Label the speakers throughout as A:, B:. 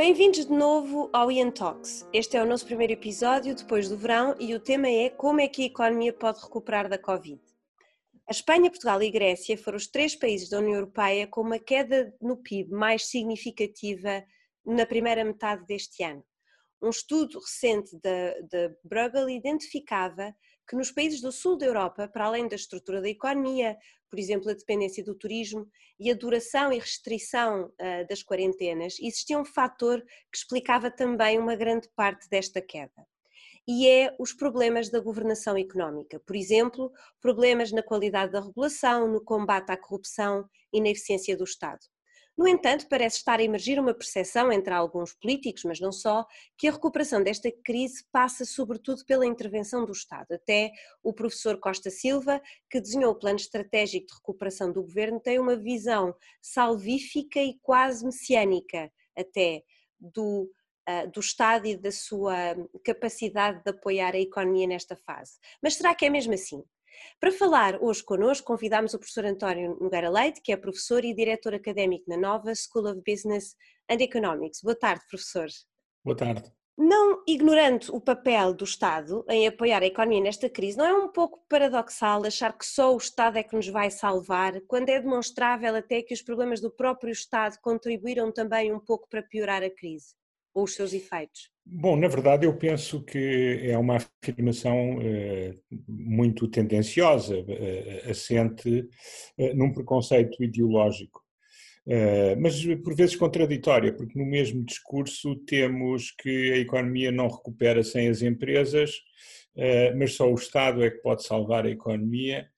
A: Bem-vindos de novo ao Ian Talks. Este é o nosso primeiro episódio depois do verão e o tema é como é que a economia pode recuperar da Covid. A Espanha, Portugal e Grécia foram os três países da União Europeia com uma queda no PIB mais significativa na primeira metade deste ano. Um estudo recente da Bruegel identificava que nos países do sul da Europa, para além da estrutura da economia, por exemplo, a dependência do turismo e a duração e restrição uh, das quarentenas, existia um fator que explicava também uma grande parte desta queda. E é os problemas da governação económica, por exemplo, problemas na qualidade da regulação, no combate à corrupção e na eficiência do Estado. No entanto, parece estar a emergir uma percepção entre alguns políticos, mas não só, que a recuperação desta crise passa sobretudo pela intervenção do Estado. Até o professor Costa Silva, que desenhou o plano estratégico de recuperação do governo, tem uma visão salvífica e quase messiânica até do ah, do Estado e da sua capacidade de apoiar a economia nesta fase. Mas será que é mesmo assim? Para falar hoje connosco, convidamos o professor António Nogueira Leite, que é professor e diretor académico na Nova School of Business and Economics. Boa tarde, professor.
B: Boa tarde.
A: Não ignorando o papel do Estado em apoiar a economia nesta crise, não é um pouco paradoxal achar que só o Estado é que nos vai salvar, quando é demonstrável até que os problemas do próprio Estado contribuíram também um pouco para piorar a crise? ou os seus efeitos?
B: Bom, na verdade, eu penso que é uma afirmação uh, muito tendenciosa, uh, assente uh, num preconceito ideológico, mas por vezes contraditória, porque no mesmo discurso temos que a economia não recupera sem as empresas, mas só o Estado é que pode salvar a economia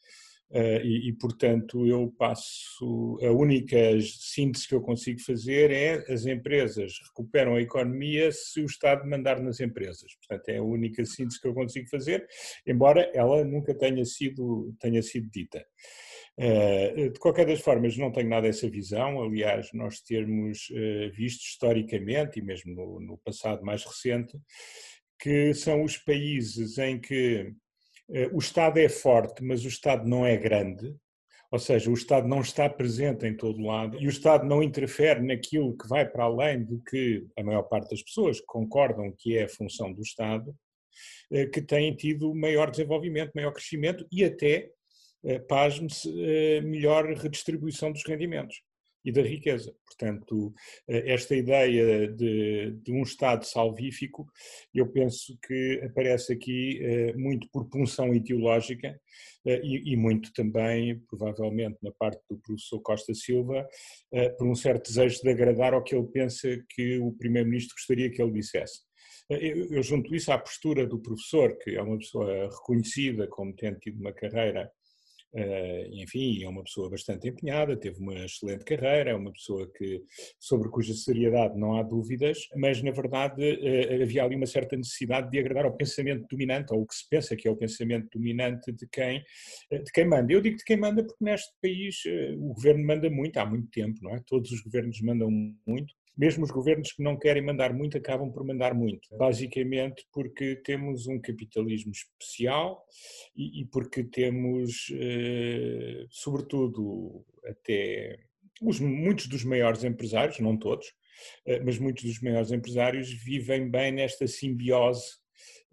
B: e, e, portanto, eu passo. A única síntese que eu consigo fazer é as empresas recuperam a economia se o Estado mandar nas empresas. Portanto, é a única síntese que eu consigo fazer, embora ela nunca tenha sido, tenha sido dita. Uh, de qualquer das formas, não tenho nada essa visão. Aliás, nós termos uh, visto historicamente, e mesmo no, no passado mais recente, que são os países em que eh, o Estado é forte, mas o Estado não é grande, ou seja, o Estado não está presente em todo lado e o Estado não interfere naquilo que vai para além do que a maior parte das pessoas concordam que é a função do Estado, eh, que têm tido maior desenvolvimento, maior crescimento e até, eh, pasme-se, melhor redistribuição dos rendimentos e da riqueza. Portanto, eh, esta ideia de, de, um Estado salvífico, eu penso que aparece aqui eh, muito por punção ideológica eh, e, e muito também, provavelmente, na parte do professor Costa Silva, por um certo desejo de agradar ao que ele pensa que o Primeiro-Ministro gostaria que ele dissesse. Eu, junto isso à postura do professor, que é uma pessoa reconhecida como tendo tido uma carreira enfim, é uma pessoa bastante empenhada, teve uma excelente carreira, é uma pessoa que, sobre cuja seriedade não há dúvidas, mas na verdade uh, havia ali uma certa necessidade de agradar ao pensamento dominante, ou o que se pensa que é o pensamento dominante de quem, uh, de quem manda. Eu digo de quem manda porque neste país o governo manda muito, há muito tempo, não é? Todos os governos mandam muito, mesmo os governos que não querem mandar muito acabam por mandar muito, basicamente porque temos um capitalismo especial e, e porque temos, eh, sobretudo, até os, muitos dos maiores empresários, não todos, eh, mas muitos dos maiores empresários vivem bem nesta simbiose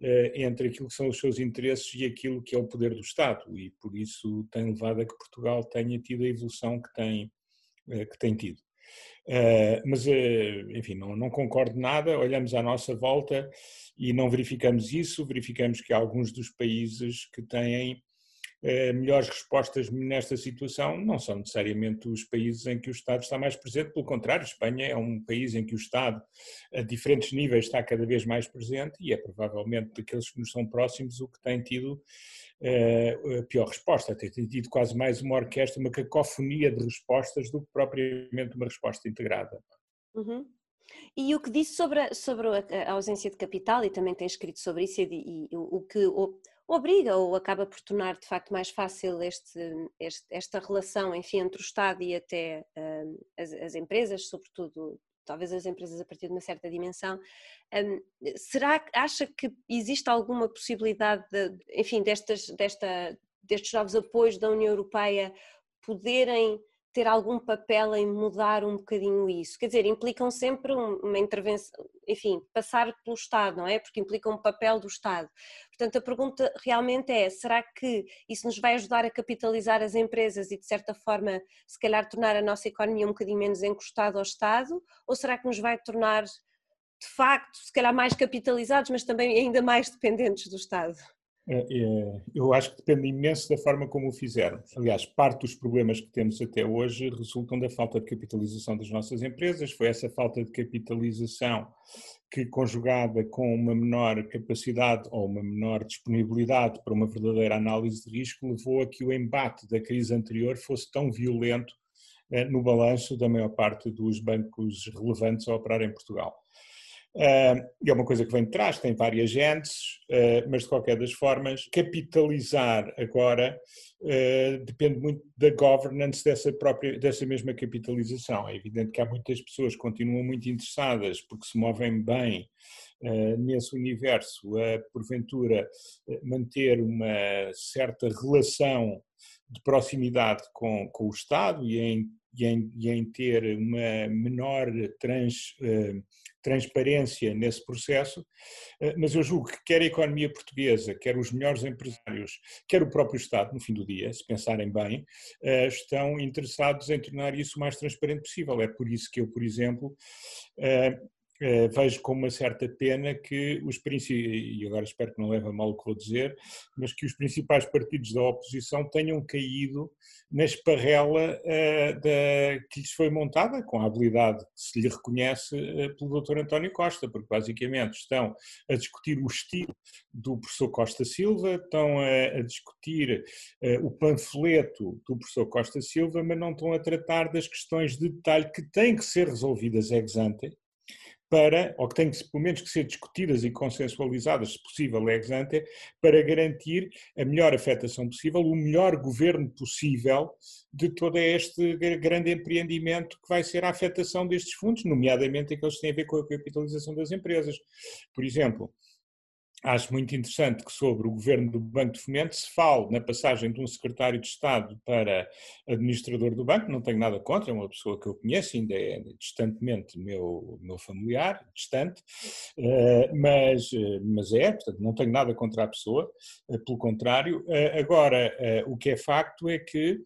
B: eh, entre aquilo que são os seus interesses e aquilo que é o poder do Estado e por isso tem levado a que Portugal tenha tido a evolução que tem, que tem tido. Uh, mas, uh, enfim, não, não concordo nada. Olhamos à nossa volta e não verificamos isso. Verificamos que alguns dos países que têm melhores respostas nesta situação não são necessariamente os países em que o Estado está mais presente. Pelo contrário, Espanha é um país em que o Estado, a diferentes níveis, está cada vez mais presente e é provavelmente daqueles que nos são próximos o que tem tido uh, a pior resposta, tem tido quase mais uma orquestra, uma cacofonia de respostas do que propriamente uma resposta integrada.
A: Uhum. E o que disse sobre, a, sobre a ausência de capital, e também tem escrito sobre isso, e, e o, o que obriga ou acaba por tornar de facto mais fácil este, este, esta relação enfim, entre o Estado e até uh, as, as, empresas, sobretudo talvez as empresas a partir de uma certa dimensão. Um, será acha que existe alguma possibilidade, de, enfim, destas, desta, destes novos apoios da União Europeia poderem ter algum papel em mudar um bocadinho isso? Quer dizer, implicam sempre uma intervenção, enfim, passar pelo Estado, não é? Porque implica um papel do Estado. Portanto, a pergunta realmente é: será que isso nos vai ajudar a capitalizar as empresas e, de certa forma, se calhar tornar a nossa economia um bocadinho menos encostada ao Estado? Ou será que nos vai tornar, de facto, se calhar mais capitalizados, mas também ainda mais dependentes do Estado?
B: É, é, eu acho que depende imenso da forma como o fizeram. Aliás, parte dos problemas que temos até hoje resultam da falta de capitalização das nossas empresas. Foi essa falta de capitalização que, conjugada com uma menor capacidade ou uma menor disponibilidade para uma verdadeira análise de risco, levou a que o embate da crise anterior fosse tão violento eh, no balanço da maior parte dos bancos relevantes a operar em Portugal. É uma coisa que vem de trás, tem várias gentes, uh, mas de qualquer das formas, capitalizar agora uh, depende muito da governance dessa, própria, dessa mesma capitalização. É evidente que há muitas pessoas que continuam muito interessadas porque se movem bem nesse universo a, porventura, manter uma certa relação de proximidade com, com o Estado e em, e em, e em ter uma menor trans, transparência nesse processo, eh, mas eu julgo que quer a economia portuguesa, quer os melhores empresários, quer o próprio Estado, no fim do dia, se pensarem bem, eh, estão interessados em tornar isso o mais transparente possível. É por isso que eu, por exemplo, eh, eh, vejo com uma certa pena que os principais, e agora espero que não leve a mal o que vou dizer, mas que os principais partidos da oposição tenham caído na esparrela uh, da, que lhes foi montada, com a habilidade que se lhe reconhece uh, pelo Dr. António Costa, porque basicamente estão a discutir o estilo do professor Costa Silva, estão a, a discutir uh, o panfleto do professor Costa Silva, mas não estão a tratar das questões de detalhe que têm que ser resolvidas ex ante, para, ou que têm que, pelo menos que ser discutidas e consensualizadas, se possível, ex ante, para garantir a melhor afetação possível, o melhor governo possível de todo este grande empreendimento que vai ser a afetação destes fundos, nomeadamente aqueles que têm a ver com a capitalização das empresas. Por exemplo, acho muito interessante que sobre o governo do Banco de Fomento se fale na passagem de um secretário de Estado para administrador do banco, não tenho nada contra, é uma pessoa que eu conheço, ainda é distantemente meu, meu familiar, distante, eh, mas, eh, mas é, portanto não tenho nada contra a pessoa, eh, pelo contrário. Agora, o que é facto é que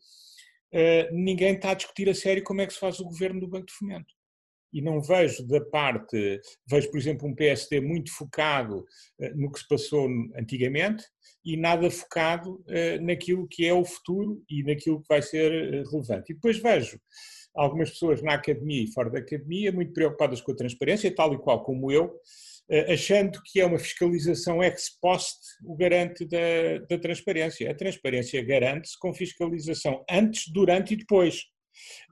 B: ninguém está a discutir a sério como é que se faz o governo do Banco de Fomento e não vejo da parte, vejo por exemplo um PSD muito focado eh, no que se passou antigamente e nada focado eh, naquilo que é o futuro e naquilo que vai ser eh, relevante. E depois vejo algumas pessoas na academia e fora da academia muito preocupadas com a transparência, tal e qual como eu, achando que é uma fiscalização ex post o garante da, da transparência. A transparência garante-se com fiscalização antes, durante e depois.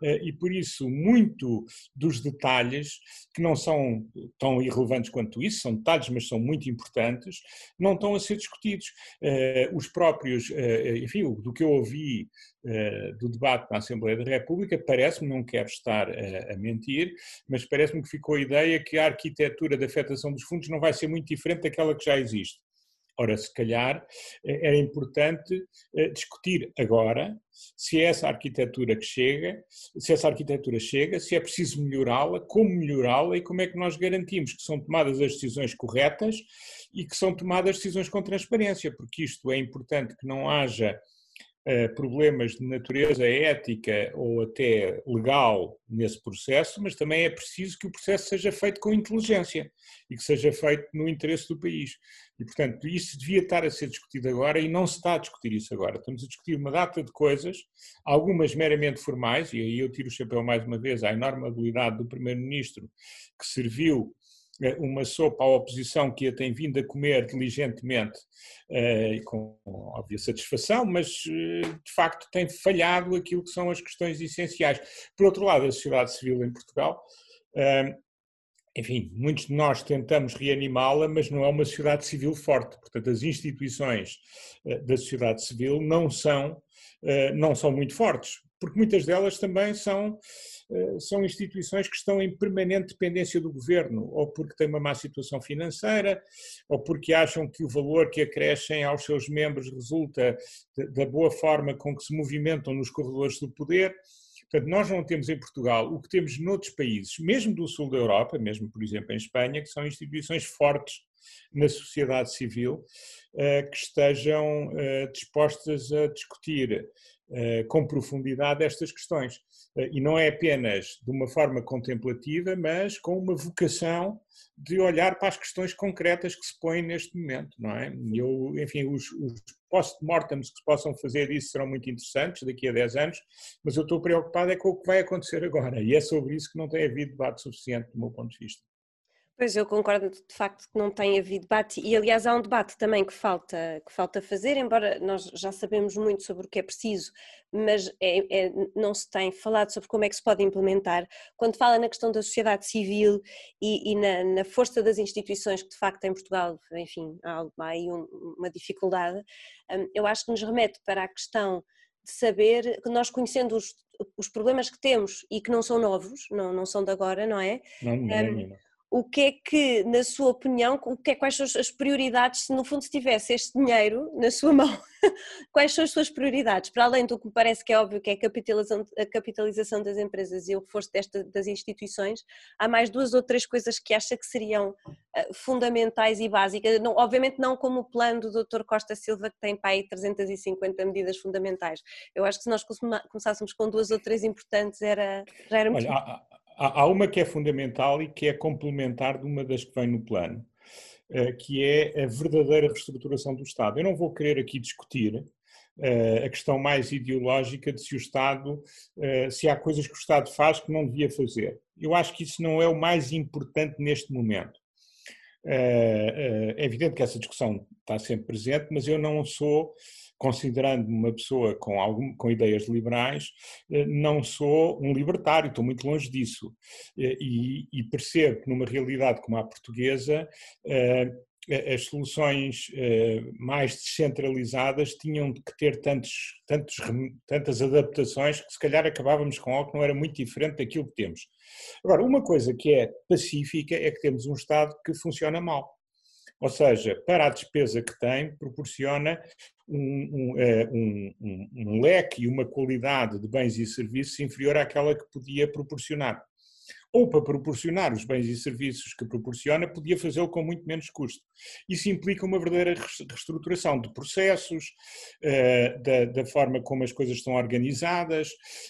B: Eh, e por isso muito dos detalhes, que não são tão irrelevantes quanto isso, são detalhes, mas são muito importantes, não estão a ser discutidos. Eh, os próprios, eh, enfim, do que eu ouvi do debate na Assembleia da República, parece-me, não quero estar a mentir, mas parece-me que ficou a ideia que a arquitetura da afetação dos fundos não vai ser muito diferente daquela que já existe. Ora, se calhar eh, era importante eh, discutir agora se é essa arquitetura que chega, se essa arquitetura chega, se é preciso melhorá-la, como melhorá-la e como é que nós garantimos que são tomadas as decisões corretas e que são tomadas decisões com transparência, porque isto é importante que não haja eh, problemas de natureza ética ou até legal nesse processo, mas também é preciso que o processo seja feito com inteligência e que seja feito no interesse do país. E, portanto, isso devia estar a ser discutido agora e não se está a discutir isso agora. Estamos a discutir uma data de coisas, algumas meramente formais, e aí eu tiro o chapéu mais uma vez à enorme habilidade do Primeiro-Ministro, que serviu eh, uma sopa à oposição que a tem vindo a comer diligentemente eh, com óbvia satisfação, mas eh, de facto tem falhado aquilo que são as questões essenciais. Por outro lado, a sociedade civil em Portugal, enfim, muitos de nós tentamos reanimá-la, mas não é uma sociedade civil forte. Portanto, as instituições da sociedade civil não são, não são muito fortes, porque muitas delas também são eh, são instituições que estão em permanente dependência do governo, ou porque têm uma má situação financeira, ou porque acham que o valor que acrescem aos seus membros resulta da boa forma com que se movimentam nos corredores do poder. Portanto, nós não temos em Portugal o que temos noutros países, mesmo do sul da Europa, mesmo, por exemplo, em Espanha, que são instituições fortes na sociedade civil eh, que estejam eh, dispostas a discutir eh, com profundidade estas questões. E não é apenas de uma forma contemplativa, mas com uma vocação de olhar para as questões concretas que se põem neste momento, não é? Eu, enfim, os, os post-mortems que se possam fazer disso serão muito interessantes daqui a 10 anos, mas eu estou preocupado é com o que vai acontecer agora, e é sobre isso que não tem havido debate suficiente do meu ponto de vista.
A: Pois eu concordo de facto que não tem havido debate e aliás há um debate também que falta, que falta fazer, embora nós já sabemos muito sobre o que é preciso, mas é, é, não se tem falado sobre como é que se pode implementar. Quando fala na questão da sociedade civil e, e na, na, força das instituições que de facto em Portugal, enfim, há, há aí um, uma dificuldade, hum, eu acho que nos remete para a questão de saber que nós conhecendo os, os problemas que temos e que não são novos, não, não são de agora, não é?
B: Não, não, é, não
A: o que é que, na sua opinião, o que é, quais são as prioridades, se no fundo se tivesse este dinheiro na sua mão, quais são as suas prioridades? Para além do que me parece que é óbvio que é a capitalização, a capitalização das empresas e o reforço desta, das instituições, há mais duas ou três coisas que acha que seriam uh, fundamentais e básicas, não, obviamente não como o plano do Dr. Costa Silva que tem para aí 350 medidas fundamentais. Eu acho que se nós começássemos com duas ou três importantes era, já era muito...
B: Olha, Há uma que é fundamental e que é complementar de uma das que vem no plano, eh, que é a verdadeira reestruturação do Estado. Eu não vou querer aqui discutir eh, a questão mais ideológica de se o Estado, eh, se há coisas que o Estado faz que não devia fazer. Eu acho que isso não é o mais importante neste momento. É evidente que essa discussão está sempre presente, mas eu não sou considerando uma pessoa com, algum, com ideias liberais, eh, não sou um libertário, estou muito longe disso. Eh, e, e percebo que numa realidade como a portuguesa, eh, as soluções mais descentralizadas tinham que ter tantos, tantos, tantas adaptações que se calhar acabávamos com algo que não era muito diferente daquilo que temos. Agora, uma coisa que é pacífica é que temos um Estado que funciona mal. Ou seja, para a despesa que tem, proporciona um, um, é, um, um, leque e uma qualidade de bens e serviços inferior àquela que podia proporcionar ou para proporcionar os bens e serviços que proporciona, podia fazê-lo com muito menos custo. Isso implica uma verdadeira reestruturação de processos, eh, da, forma como as coisas estão organizadas,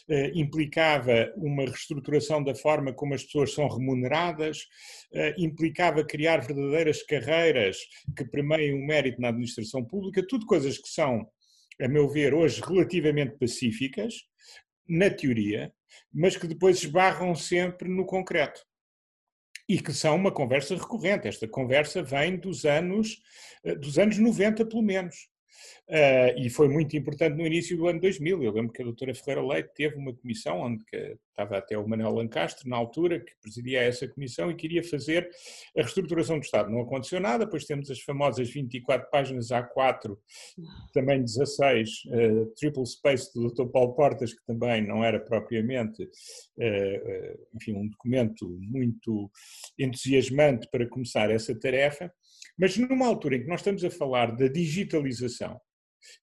B: eh, implicava uma reestruturação da forma como as pessoas são remuneradas, eh, implicava criar verdadeiras carreiras que permeiem o mérito na administração pública, tudo coisas que são, a meu ver, hoje relativamente pacíficas, na teoria, mas que depois esbarram sempre no concreto. E que são uma conversa recorrente. Esta conversa vem dos anos, eh, dos anos 90, pelo menos. Uh, e foi muito importante no início do ano 2000. Eu lembro que a doutora Ferreira Leite teve uma comissão onde estava até o Manuel Lancastre, na altura, que presidia essa comissão e queria fazer a reestruturação do Estado. Não aconteceu nada, depois temos as famosas 24 páginas A4, também 16, uh, triple space do Dr. Paulo Portas, que também não era propriamente, uh, enfim, um documento muito entusiasmante para começar essa tarefa. Mas numa altura em que nós estamos a falar da digitalização,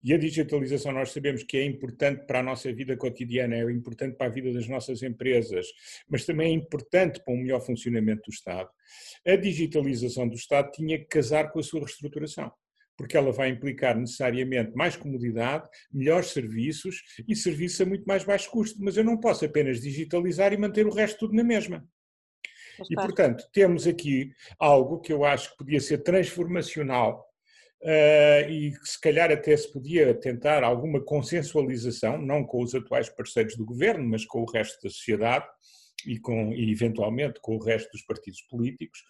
B: e a digitalização nós sabemos que é importante para a nossa vida cotidiana, é importante para a vida das nossas empresas, mas também é importante para um melhor funcionamento do Estado. A digitalização do Estado tinha que casar com a sua reestruturação porque ela vai implicar necessariamente mais comodidade, melhores serviços e serviços a muito mais baixo custo. Mas eu não posso apenas digitalizar e manter o resto tudo na mesma. E, portanto, temos aqui algo que eu acho que podia ser transformacional uh, e que se calhar até se podia tentar alguma consensualização, não com os atuais parceiros do governo, mas com o resto da sociedade e, com, e eventualmente com o resto dos partidos políticos,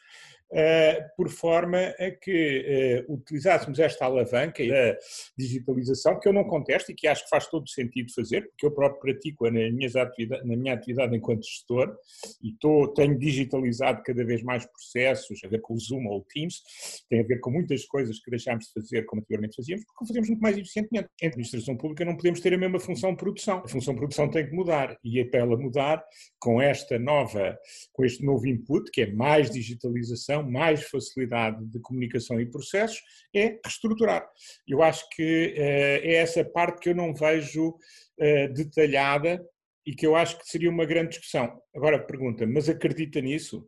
B: por forma a que eh, utilizássemos esta alavanca da digitalização, que eu não contesto e que acho que faz todo sentido fazer, porque eu próprio pratico-a na, na minha atividade enquanto gestor e tô, tenho digitalizado cada vez mais processos, a ver com o Zoom ou o Teams, tem a ver com muitas coisas que deixámos de fazer como anteriormente fazíamos, porque o fazemos muito mais eficientemente. Em administração pública não podemos ter a mesma função de produção. A função de produção tem que mudar e é para ela mudar com esta nova, com este novo input, que é mais digitalização, mais facilidade de comunicação e processos, é reestruturar. Eu acho que uh, é essa parte que eu não vejo uh, detalhada e que eu acho que seria uma grande discussão. Agora pergunta, mas acredita nisso?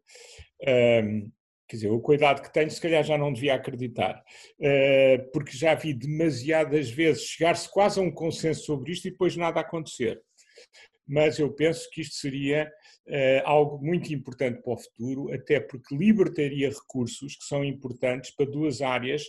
B: Um, quer dizer, o cuidado que tenho, se calhar já não devia acreditar, uh, porque já vi demasiadas vezes chegar-se quase a um consenso sobre isto e depois nada acontecer. Mas eu penso que isto seria uh, algo muito importante para o futuro, até porque libertaria recursos que são importantes para duas áreas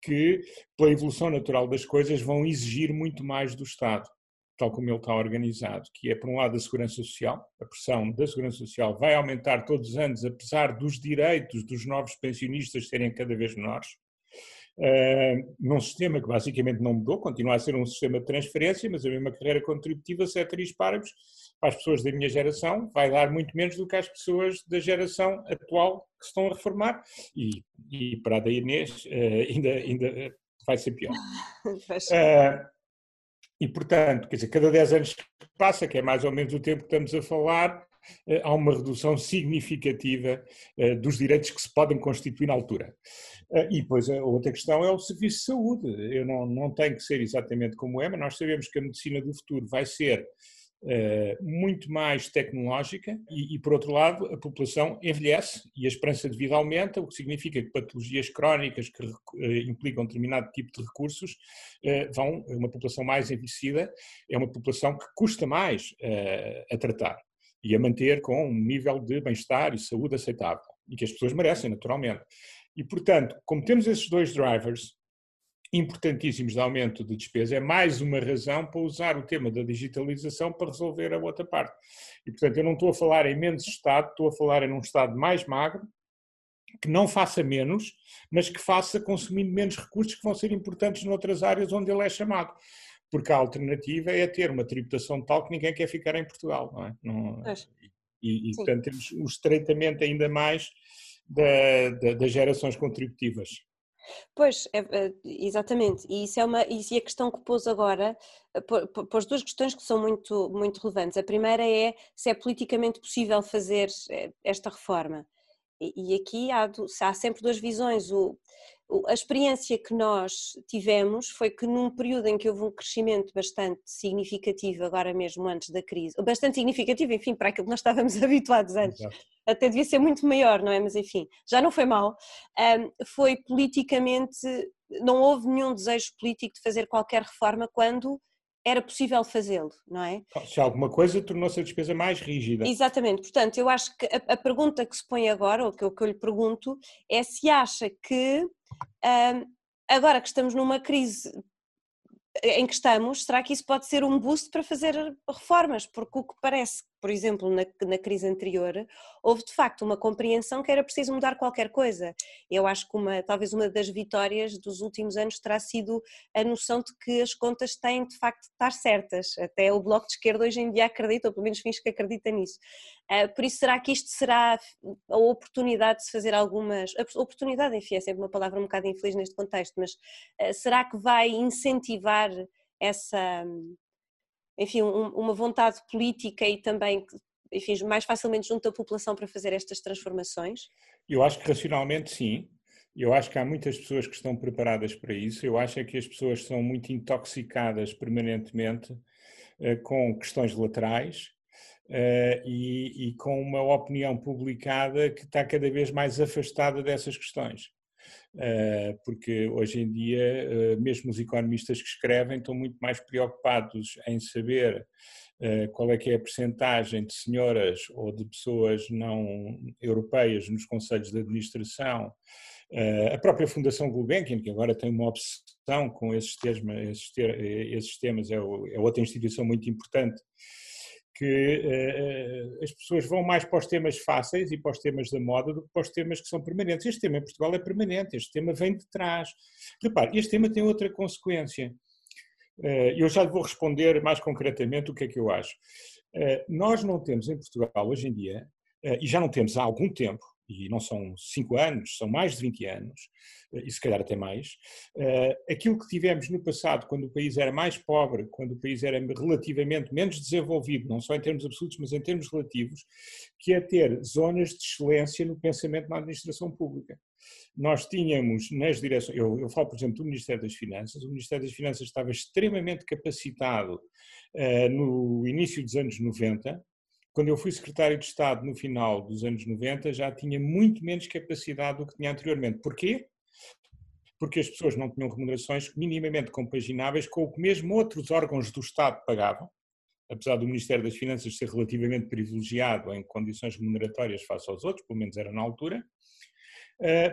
B: que, pela evolução natural das coisas, vão exigir muito mais do Estado, tal como ele está organizado, que é, por um lado, a segurança social. A pressão da segurança social vai aumentar todos os anos, apesar dos direitos dos novos pensionistas serem cada vez menores. Uh, num sistema que basicamente não mudou, continua a ser um sistema de transferência, mas a mesma carreira contributiva, ceteris paribus, para as pessoas da minha geração, vai dar muito menos do que às pessoas da geração atual que estão a reformar. E, e para a da Inês, uh, ainda, ainda vai ser pior. Uh, e, portanto, quer dizer, cada 10 anos que passa, que é mais ou menos o tempo que estamos a falar, há uma redução significativa dos direitos que se podem constituir na altura. E depois a outra questão é o serviço de saúde. Eu não, não tenho que ser exatamente como é, mas nós sabemos que a medicina do futuro vai ser eh, muito mais tecnológica e, e, por outro lado, a população envelhece e a esperança de vida aumenta, o que significa que patologias crónicas que implicam determinado tipo de recursos vão, uma população mais envelhecida é uma população que custa mais a tratar e a manter com um nível de bem-estar e saúde aceitável e que as pessoas merecem, naturalmente. E, portanto, como temos esses dois drivers, importantíssimos de aumento de despesa, é mais uma razão para usar o tema da digitalização para resolver a outra parte. E, portanto, eu não estou a falar em menos Estado, estou a falar em um Estado mais magro, que não faça menos, mas que faça consumindo menos recursos que vão ser importantes noutras áreas onde ele é chamado. Porque a alternativa é ter uma tributação tal que ninguém quer ficar em Portugal, não é? Não, e, e portanto, temos o estreitamento ainda mais da, da, das gerações contributivas.
A: Pois, é, é, exatamente, e isso é uma, e a questão que pôs agora, eh, pôs duas questões que são muito, muito relevantes. A primeira é se é politicamente possível fazer eh, esta reforma. E, e aqui há, há, sempre duas visões. O, a experiência que nós tivemos foi que num período em que houve um crescimento bastante significativo, agora mesmo antes da crise, bastante significativo, enfim, para aquilo que nós estávamos habituados antes, Exato até devia ser muito maior, não é? Mas enfim, já não foi mal. Foi politicamente, não houve nenhum desejo político de fazer qualquer reforma quando era possível fazê-lo, não é?
B: Se alguma coisa tornou-se a despesa mais rígida.
A: Exatamente, portanto, eu acho que a, a pergunta que se põe agora, ou que eu, que eu lhe pergunto, é se acha que agora que estamos numa crise em que estamos, será que isso pode ser um boost para fazer reformas? Porque o que parece por exemplo, na, na, crise anterior, houve de facto uma compreensão que era preciso mudar qualquer coisa. Eu acho que uma, talvez uma das vitórias dos últimos anos terá sido a noção de que as contas têm de facto de estar certas. Até o Bloco de Esquerda hoje em dia acredita, ou pelo menos finge que acredita nisso. Uh, por isso, será que isto será a oportunidade de se fazer algumas. A oportunidade, enfim, é sempre uma palavra um bocado infeliz neste contexto, mas uh, será que vai incentivar essa enfim, um, uma vontade política e também, enfim, mais facilmente junto à população para fazer estas transformações?
B: Eu acho que racionalmente sim. Eu acho que há muitas pessoas que estão preparadas para isso. Eu acho é que as pessoas são muito intoxicadas permanentemente uh, com questões laterais uh, e, e, com uma opinião publicada que está cada vez mais afastada dessas questões. Eh, porque hoje em dia, eh, mesmo os economistas que escrevem estão muito mais preocupados em saber eh, qual é que é a percentagem de senhoras ou de pessoas não europeias nos conselhos de administração. A própria Fundação Gulbenkian, que agora tem uma obsessão com esses temas, esses temas é outra instituição muito importante que uh, as pessoas vão mais para os temas fáceis e para os temas da moda do que para os temas que são permanentes. Este tema em Portugal é permanente, este tema vem de trás. Repare, este tema tem outra consequência. Uh, eu já vou responder mais concretamente o que é que eu acho. Uh, nós não temos em Portugal hoje em dia, e já não temos há algum tempo, e não são 5 anos, são mais de 20 anos, eh, e se calhar até mais, eh, aquilo que tivemos no passado, quando o país era mais pobre, quando o país era relativamente menos desenvolvido, não só em termos absolutos, mas em termos relativos, que é ter zonas de excelência no pensamento na administração pública. nós tínhamos nas direções, eu, eu, falo, por exemplo, do Ministério das Finanças, o Ministério das Finanças estava extremamente capacitado uh, no início dos anos 90, quando eu fui secretário de Estado no final dos anos 90, já tinha muito menos capacidade do que tinha anteriormente. Porquê? Porque as pessoas não tinham remunerações minimamente compagináveis com o que mesmo outros órgãos do Estado pagavam, apesar do Ministério das Finanças ser relativamente privilegiado em condições remuneratórias face aos outros, pelo menos era na altura,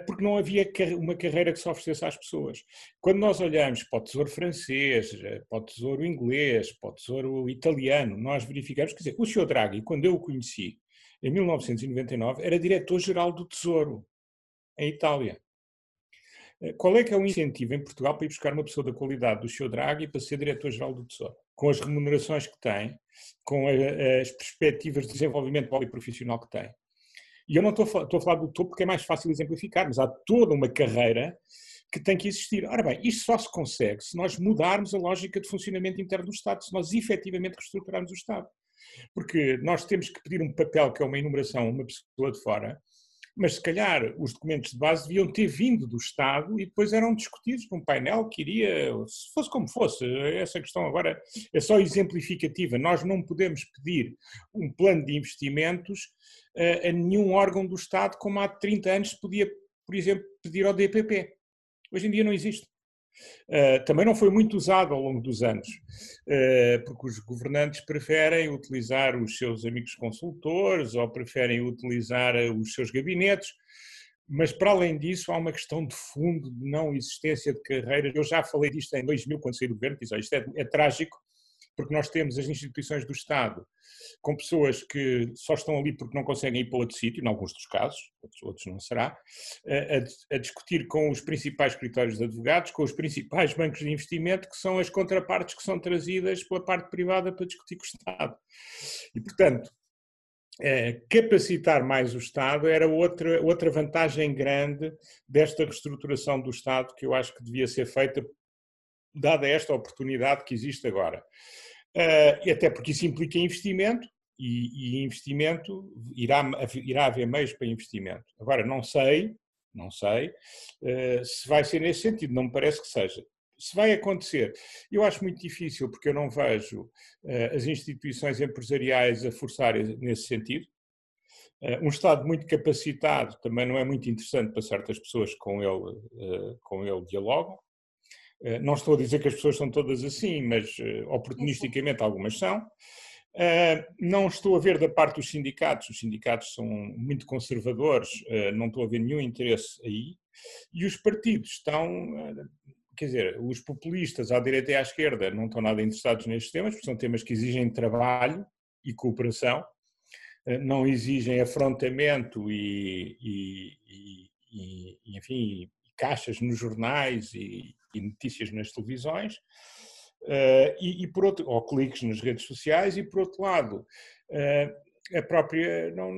B: porque não havia uma carreira que se oferecesse às pessoas. Quando nós olhamos para o tesouro francês, eh, para o tesouro inglês, para o tesouro italiano, nós verificamos, quer dizer, o Sr. Draghi, quando eu o conheci, em 1999, era diretor-geral do Tesouro, em Itália. Eh, qual é que é o incentivo em Portugal para ir buscar uma pessoa da qualidade do Sr. Draghi para ser diretor-geral do Tesouro? Com as remunerações que tem, com as perspectivas de desenvolvimento poliprofissional que tem. E eu não estou, estou a falar do topo porque é mais fácil exemplificar, mas há toda uma carreira que tem que existir. Ora bem, isto só se consegue se nós mudarmos a lógica de funcionamento interno do Estado, se nós efetivamente reestruturarmos o Estado. Porque nós temos que pedir um papel que é uma enumeração a uma pessoa de fora, mas se calhar os documentos de base deviam ter vindo do Estado e depois eram discutidos num painel que iria, se fosse como fosse, essa questão agora é só exemplificativa. Nós não podemos pedir um plano de investimentos a nenhum órgão do Estado como há 30 anos podia, por exemplo, pedir ao DPP. Hoje em dia não existe. Uh, também não foi muito usado ao longo dos anos, uh, porque os governantes preferem utilizar os seus amigos consultores ou preferem utilizar os seus gabinetes, mas para além disso há uma questão de fundo de não existência de carreiras. Eu já falei disto em 2000, quando saí do governo, disse, isto é, é trágico, porque nós temos as instituições do Estado com pessoas que só estão ali porque não conseguem ir para outro sítio, em alguns dos casos, outros, outros não será, a, a, discutir com os principais escritórios de advogados, com os principais bancos de investimento, que são as contrapartes que são trazidas pela parte privada para discutir com o Estado. E, portanto, é, capacitar mais o Estado era outra, outra vantagem grande desta reestruturação do Estado que eu acho que devia ser feita, dada esta oportunidade que existe agora. Uh, até porque isso implica investimento, e, e, investimento, irá, irá haver meios para investimento. Agora, não sei, não sei uh, se vai ser nesse sentido, não me parece que seja. Se vai acontecer, eu acho muito difícil, porque eu não vejo uh, as instituições empresariais a forçarem nesse sentido. Um Estado muito capacitado também não é muito interessante para certas pessoas com ele, com ele dialogam. Eh, não estou a dizer que as pessoas são todas assim, mas eh, oportunisticamente algumas são. Eh, não estou a ver da parte dos sindicatos, os sindicatos são muito conservadores, não estou a ver nenhum interesse aí. E os partidos estão, quer dizer, os populistas à direita e à esquerda não estão nada interessados nestes temas, porque são temas que exigem trabalho e cooperação, não exigem afrontamento e, e, e, e enfim, caixas nos jornais e, e notícias nas televisões, uh, e, e, por outro, ou cliques nas redes sociais, e por outro lado, uh, a própria, não,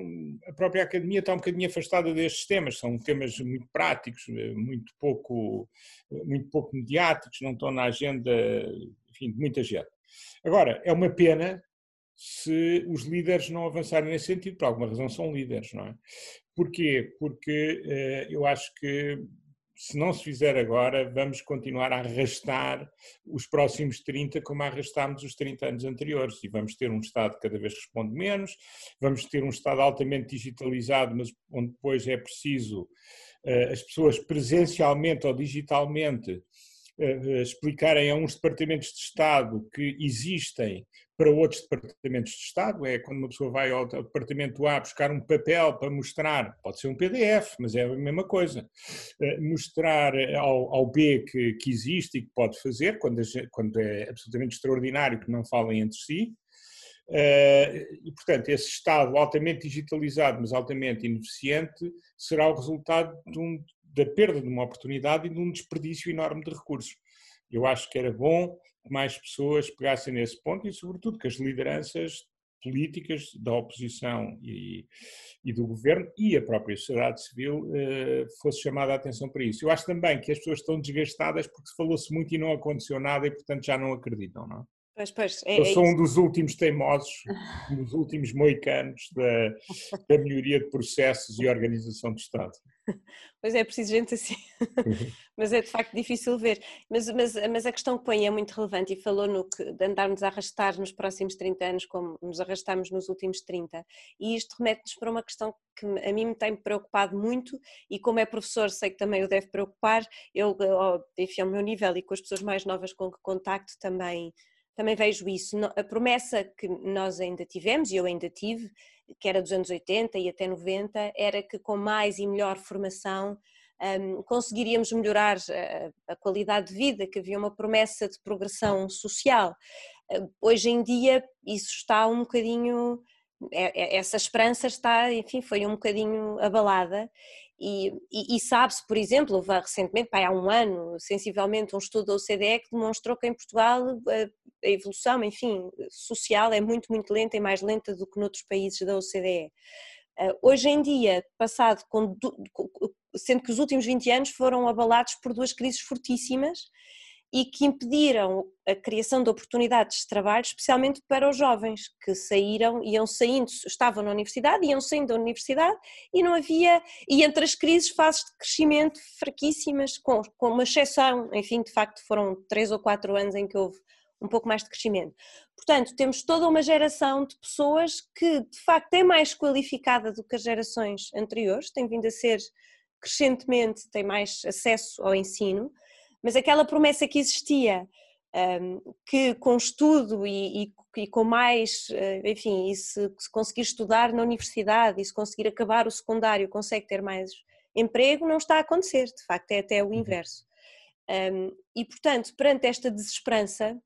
B: a própria academia está um bocadinho afastada destes temas, são temas muito práticos, eh, muito pouco, muito pouco mediáticos, não estão na agenda enfim, de muita gente. Agora, é uma pena se os líderes não avançarem nesse sentido, por alguma razão são líderes, não é? Porquê? Porque eu acho que se não se fizer agora, vamos continuar a arrastar os próximos 30 como arrastámos os 30 anos anteriores. E vamos ter um Estado que cada vez responde menos, vamos ter um Estado altamente digitalizado, mas onde depois é preciso uh, as pessoas presencialmente ou digitalmente explicarem a uns departamentos de Estado que existem para outros departamentos de Estado, é quando uma pessoa vai ao departamento A buscar um papel para mostrar, pode ser um PDF, mas é a mesma coisa, eh, mostrar ao, ao B que, que, existe e que pode fazer, quando, quando é absolutamente extraordinário que não falem entre si, eh, e, portanto, esse Estado altamente digitalizado, mas altamente ineficiente, será o resultado um, da perda de uma oportunidade e de um desperdício enorme de recursos. Eu acho que era bom que mais pessoas pegassem nesse ponto e, sobretudo, que as lideranças políticas da oposição e, e do governo e a própria sociedade civil eh, fosse chamada a atenção para isso. Eu acho também que as pessoas estão desgastadas porque falou-se muito e não aconteceu nada e, portanto, já não acreditam, não é?
A: Pois, pois,
B: é, Eu é sou um dos últimos teimosos, um dos últimos moicanos da, da melhoria de processos e organização do Estado.
A: Pois é, preciso gente assim. Uhum. mas é de facto difícil ver. Mas, mas, mas a questão que põe é muito relevante e falou no que de andarmos a arrastar nos próximos 30 anos como nos arrastamos nos últimos 30. E isto remete-nos para uma questão que a mim me tem preocupado muito e como é professor sei que também o deve preocupar. Eu, enfim, ao meu nível e com as pessoas mais novas com que contacto também também vejo isso. A promessa que nós ainda tivemos, e eu ainda tive, que era dos anos 80 e até 90, era que com mais e melhor formação um, conseguiríamos melhorar a, a, qualidade de vida, que havia uma promessa de progressão social. Uh, hoje em dia isso está um bocadinho, é, é, essa esperança está, enfim, foi um bocadinho abalada e, e, e sabe-se, por exemplo, recentemente, há um ano, sensivelmente, um estudo da OCDE que demonstrou que em Portugal a evolução, enfim, social é muito, muito lenta e mais lenta do que noutros países da OCDE. Ah, hoje em dia, passado com, sendo que os últimos 20 anos foram abalados por duas crises fortíssimas e que impediram a criação de oportunidades de trabalho, especialmente para os jovens que saíram, iam saindo, estavam na universidade, iam saindo da universidade e não havia, e entre as crises, fases de crescimento fraquíssimas, com, com uma exceção, enfim, de facto foram três ou quatro anos em que houve um pouco mais de crescimento. Portanto, temos toda uma geração de pessoas que de facto é mais qualificada do que as gerações anteriores, tem vindo a ser crescentemente, tem mais acesso ao ensino, mas aquela promessa que existia, um, que com estudo e, e, e com mais, eh, enfim, e se, se, conseguir estudar na universidade e se conseguir acabar o secundário consegue ter mais emprego, não está a acontecer, de facto é até o uhum. inverso. Um, e portanto, perante esta desesperança,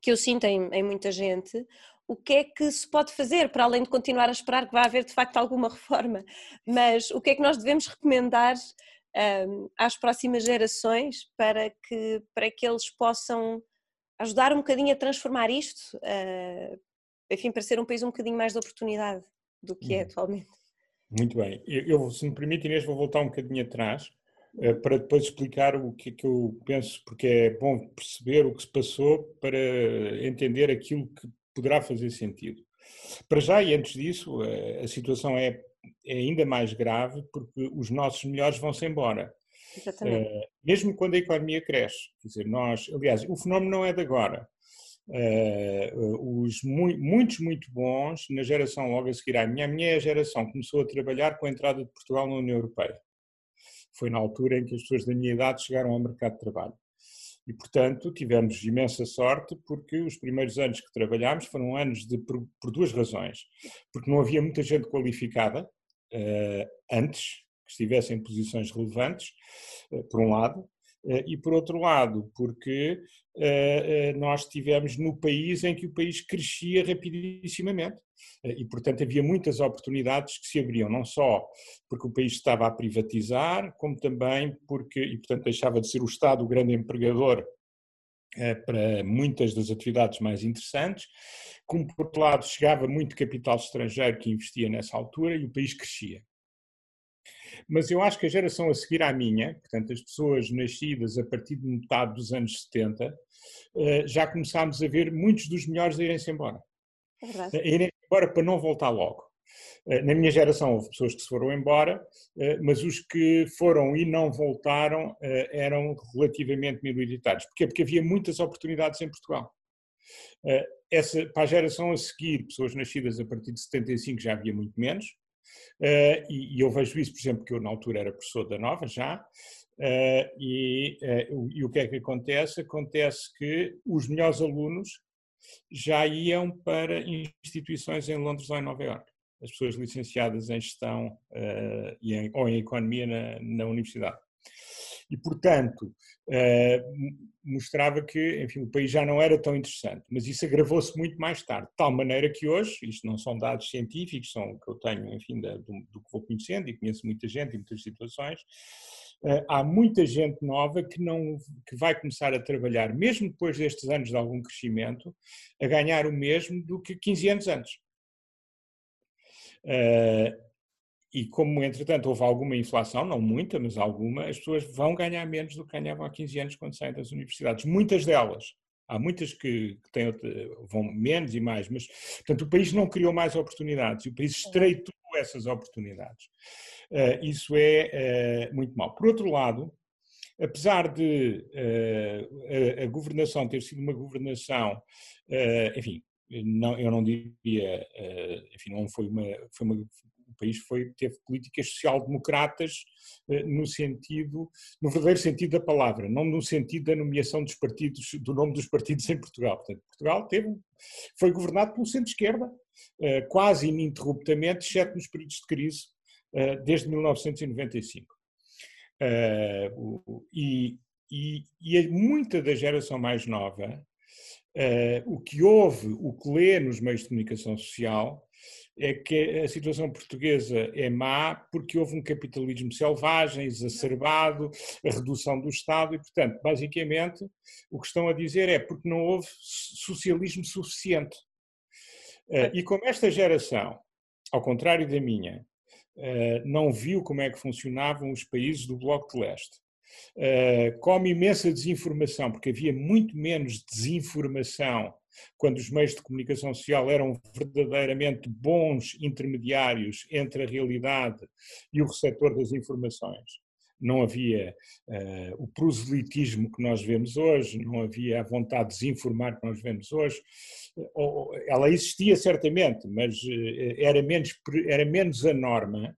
A: que eu sinto em, em muita gente, o que é que se pode fazer, para além de continuar a esperar que vá haver de facto alguma reforma, mas o que é que nós devemos recomendar um, às próximas gerações para que, para que eles possam ajudar um bocadinho a transformar isto, uh, enfim, para ser um país um bocadinho mais de oportunidade do que é uhum. atualmente.
B: Muito bem, eu, se me permite Inês, vou voltar um bocadinho atrás eh, para depois explicar o que, que eu penso, porque é bom perceber o que se passou para entender aquilo que poderá fazer sentido. Para já, e antes disso, eh, a situação é, é ainda mais grave porque os nossos melhores vão-se embora.
A: Exatamente. Uh,
B: mesmo quando a economia cresce. Quer dizer, nós, aliás, o fenómeno não é de agora. Uh, os mu muitos muito bons, na geração logo a seguir à minha, a minha geração começou a trabalhar com a entrada de Portugal na União Europeia. Foi na altura em que as pessoas da minha idade chegaram ao mercado de trabalho. E, portanto, tivemos imensa sorte porque os primeiros anos que trabalhámos foram anos de, por, por duas razões. Porque não havia muita gente qualificada uh, antes, que estivesse em posições relevantes, uh, por um lado, e por outro lado, porque nós estivemos no país em que o país crescia rapidissimamente. E, portanto, havia muitas oportunidades que se abriam, não só porque o país estava a privatizar, como também porque, e portanto, deixava de ser o Estado o grande empregador eh, para muitas das atividades mais interessantes, como por outro lado chegava muito capital estrangeiro que investia nessa altura e o país crescia. Mas eu acho que a geração a seguir à minha, portanto as pessoas nascidas a partir de metade dos anos 70, eh, já começámos a ver muitos dos melhores a irem-se embora.
A: É verdade. A irem
B: embora para não voltar logo. Eh, na minha geração houve pessoas que se foram embora, eh, mas os que foram e não voltaram eram relativamente minoritários. Porquê? Porque havia muitas oportunidades em Portugal. Essa, para a geração a seguir, pessoas nascidas a partir de 75 já havia muito menos, e, eu vejo isso, por exemplo, que eu na altura era professor da Nova já, e, e o que é que acontece? Acontece que os melhores alunos já iam para instituições em Londres ou em Nova Iorque. As pessoas licenciadas em gestão uh, e em, ou em economia na, na universidade. E, portanto, uh, mostrava que, enfim, o país já não era tão interessante. Mas isso agravou-se muito mais tarde, de tal maneira que hoje, isto não são dados científicos, são o que eu tenho, enfim, do, do, que vou conhecendo e conheço muita gente em muitas situações, uh, há muita gente nova que, não, que vai começar a trabalhar, mesmo depois destes anos de algum crescimento, a ganhar o mesmo do que 15 anos antes. Uh, e como, entretanto, houve alguma inflação, não muita, mas alguma, as pessoas vão ganhar menos do que ganhavam há 15 anos quando saem das universidades. Muitas delas Há muitas que, que têm, vão menos e mais, mas portanto, o país não criou mais oportunidades, o país estreitou essas oportunidades. Uh, isso é uh, muito mau. Por outro lado, apesar de uh, a, a, governação ter sido uma governação, enfim, não, eu não diria, enfim, não foi uma, foi uma país foi, teve políticas social-democratas eh, no sentido, no verdadeiro sentido da palavra, não no sentido da nomeação dos partidos, do nome dos partidos em Portugal. Portanto, Portugal teve, foi governado pelo centro-esquerda, eh, quase ininterruptamente, exceto nos períodos de crise, eh, desde 1995. E, e, e muita da geração mais nova, o que houve, o que lê nos meios de comunicação social, é que a situação portuguesa é má porque houve um capitalismo selvagem, exacerbado, a redução do Estado e, portanto, basicamente, o que estão a dizer é porque não houve socialismo suficiente. Eh, e como esta geração, ao contrário da minha, eh, não viu como é que funcionavam os países do Bloco de Leste, eh, com imensa desinformação, porque havia muito menos desinformação quando os meios de comunicação social eram verdadeiramente bons intermediários entre a realidade e o receptor das informações. Não havia uh, o proselitismo que nós vemos hoje, não havia a vontade de desinformar que nós vemos hoje. Ela existia certamente, mas uh, era menos, era menos a norma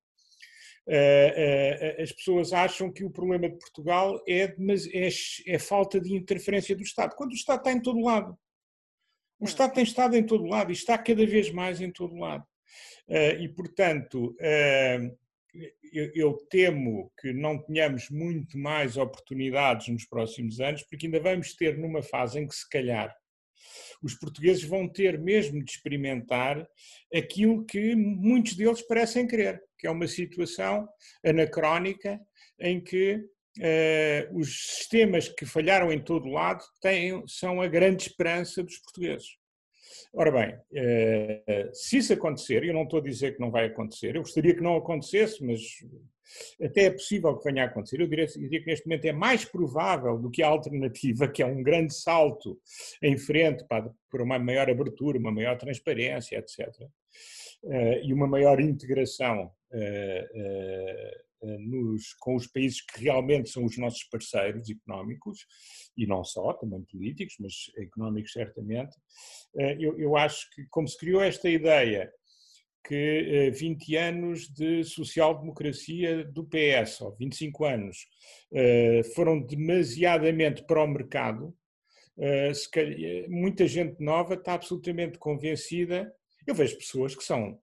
B: as pessoas acham que o problema de Portugal é, é, é, falta de interferência do Estado, quando o Estado está em todo lado. O Estado tem estado em todo lado e está cada vez mais em todo lado. Uh, e, portanto, eu, eu, temo que não tenhamos muito mais oportunidades nos próximos anos, porque ainda vamos ter numa fase em que, se calhar, os portugueses vão ter mesmo de experimentar aquilo que muitos deles parecem querer, que é uma situação anacrónica em que Uh, os sistemas que falharam em todo lado têm, são a grande esperança dos portugueses. Ora bem, uh, se isso acontecer, eu não estou a dizer que não vai acontecer, eu gostaria que não acontecesse, mas até é possível que venha a acontecer. Eu diria, que neste momento é mais provável do que a alternativa, que é um grande salto em frente para, uma maior abertura, uma maior transparência, etc. Eh, e uma maior integração eh, nos, com os países que realmente são os nossos parceiros económicos, e não só, também políticos, mas económicos certamente, eh, eu, eu acho que como se criou esta ideia que 20 eh, anos de social-democracia do PS, ou 25 anos, foram demasiadamente para o mercado, muita gente nova está absolutamente convencida. Eu vejo pessoas que são,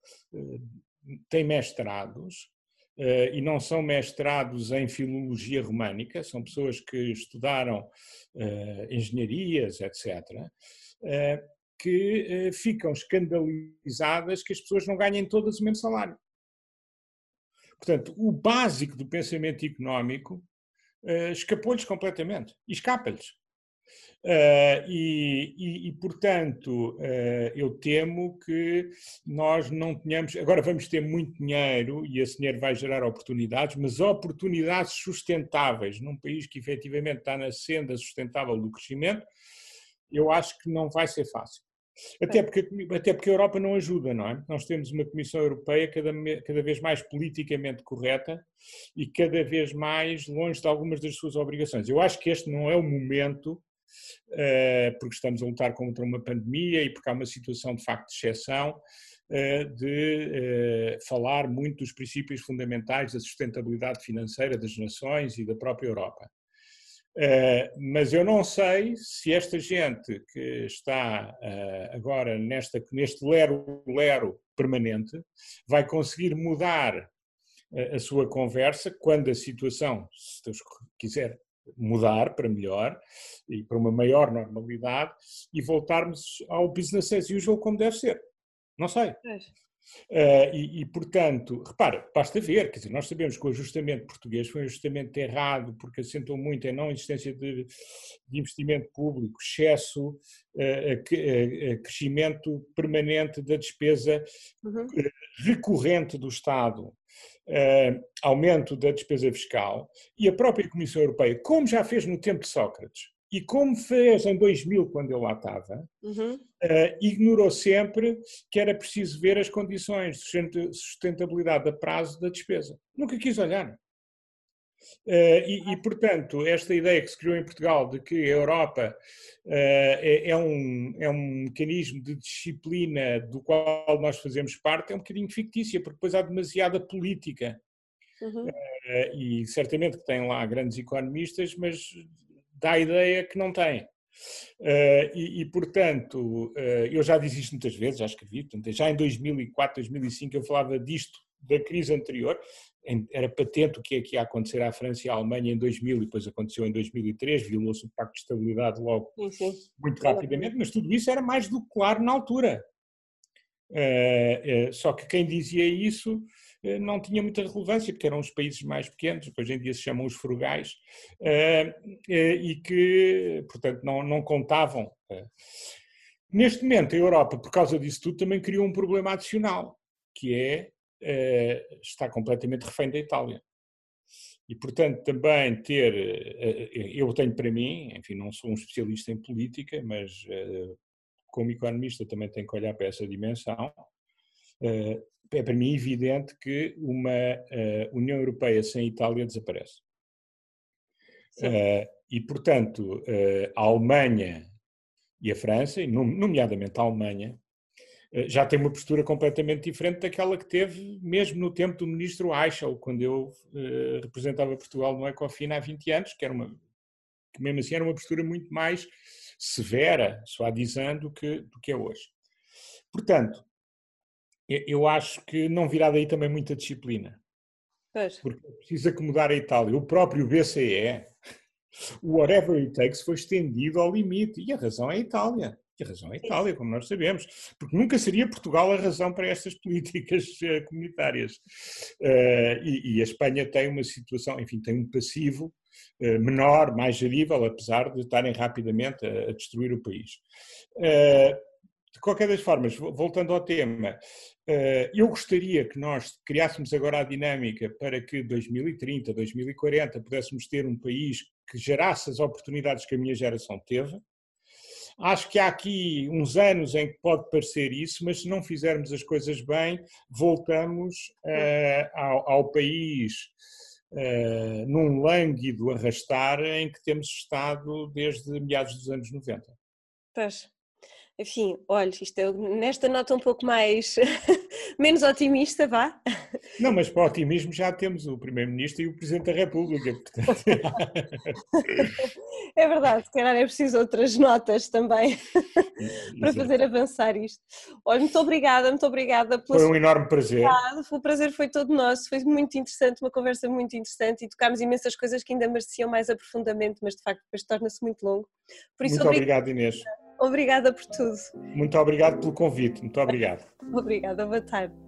B: têm mestrados, e não são mestrados em filologia românica, são pessoas que estudaram uh, engenharias, etc., uh, que ficam escandalizadas que as pessoas não ganhem todas o mesmo salário. Portanto, o básico do pensamento económico escapou-lhes completamente, e escapa-lhes. Uh, e, e, e, portanto, uh, eu temo que nós não tenhamos. Agora vamos ter muito dinheiro e esse dinheiro vai gerar oportunidades, mas oportunidades sustentáveis num país que efetivamente está na senda sustentável do crescimento, eu acho que não vai ser fácil. Até porque, até porque a Europa não ajuda, não é? Nós temos uma Comissão Europeia cada, cada vez mais politicamente correta e cada vez mais longe de algumas das suas obrigações. Eu acho que este não é o momento porque estamos a lutar contra uma pandemia e porque há uma situação de facto de exceção, eh, de eh, falar muito dos princípios fundamentais da sustentabilidade financeira das nações e da própria Europa. Mas eu não sei se esta gente que está agora nesta, neste lero-lero permanente vai conseguir mudar a sua conversa quando a situação, se Deus quiser, mudar para melhor e para uma maior normalidade e voltarmos ao business as usual como deve ser. Não sei. Uh, e, e, portanto, repara, basta ver, quer dizer, nós sabemos que o ajustamento português foi um ajustamento errado porque assentou muito em não existência de, de investimento público, excesso, uh, crescimento permanente da despesa uhum. recorrente do Estado, aumento da despesa fiscal e a própria Comissão Europeia, como já fez no tempo de Sócrates, e como fez em 2000, quando eu lá estava, uhum. uh, ignorou sempre que era preciso ver as condições de sustentabilidade a prazo da despesa. Nunca quis olhar. Uh, e, e, portanto, esta ideia que se criou em Portugal de que a Europa uh, é, é, um, é um mecanismo de disciplina do qual nós fazemos parte é um bocadinho fictícia, porque depois há demasiada política. Uhum. Uh, e certamente que tem lá grandes economistas, mas dá a ideia que não tem. Uh, e, e, portanto, uh, eu já disse isto muitas vezes, já escrevi, portanto, já em 2004, 2005 eu falava disto, da crise anterior, em, era patente o que é que ia acontecer à França e à Alemanha em 2000 e depois aconteceu em 2003, violou-se o Pacto de Estabilidade logo sim, muito rapidamente, mas tudo isso era mais do que claro na altura. Uh, só que quem dizia isso não tinha muita relevância, porque eram os países mais pequenos, que hoje em dia se chamam os frugais, eh, eh, e que, portanto, não, não contavam. Neste momento, a Europa, por causa disso tudo, também criou um problema adicional, que é está completamente refém da Itália. E, portanto, também ter. Eu tenho para mim, enfim, não sou um especialista em política, mas como economista também tenho que olhar para essa dimensão é para mim evidente que uma uh, União Europeia sem Itália desaparece. Uh, e, portanto, uh, a Alemanha e a França, nomeadamente a Alemanha, já tem uma postura completamente diferente daquela que teve mesmo no tempo do ministro Eichel, quando eu representava Portugal no Ecofin há 20 anos, que era uma que mesmo assim era uma postura muito mais severa, suavizando, do que, do que é hoje. Portanto, eu acho que não virá daí também muita disciplina. Pois. Porque precisa acomodar a Itália. O próprio BCE, o whatever it takes, foi estendido ao limite. E a razão é a Itália. E a razão é a Itália, como nós sabemos. Porque nunca seria Portugal a razão para estas políticas uh, comunitárias. Uh, e, a Espanha tem uma situação, enfim, tem um passivo uh, menor, mais gerível, apesar de estarem rapidamente a destruir o país. De qualquer das formas, voltando ao tema, eh, eu gostaria que nós criássemos agora a dinâmica para que 2030, 2040 pudéssemos ter um país que gerasse as oportunidades que a minha geração teve. Acho que há aqui uns anos em que pode parecer isso, mas se não fizermos as coisas bem, voltamos uh, ao, ao, país uh, num lânguido arrastar em que temos estado desde meados dos anos 90.
A: Pois. Enfim, olha, isto é nesta nota um pouco mais menos otimista, vá.
B: Não, mas para o otimismo já temos o Primeiro-Ministro e o Presidente da República. Portanto...
A: É verdade, se calhar é preciso outras notas também para fazer avançar isto. Olha, muito obrigada, muito obrigada.
B: Foi um enorme prazer.
A: O prazer foi todo nosso, foi muito interessante, uma conversa muito interessante e tocámos imensas coisas que ainda mereciam mais aprofundamento, mas de facto depois torna-se muito longo.
B: Por isso, muito obrigado, Inês.
A: Obrigada por tudo.
B: Muito obrigado pelo convite. Muito obrigado.
A: Obrigada, boa tarde.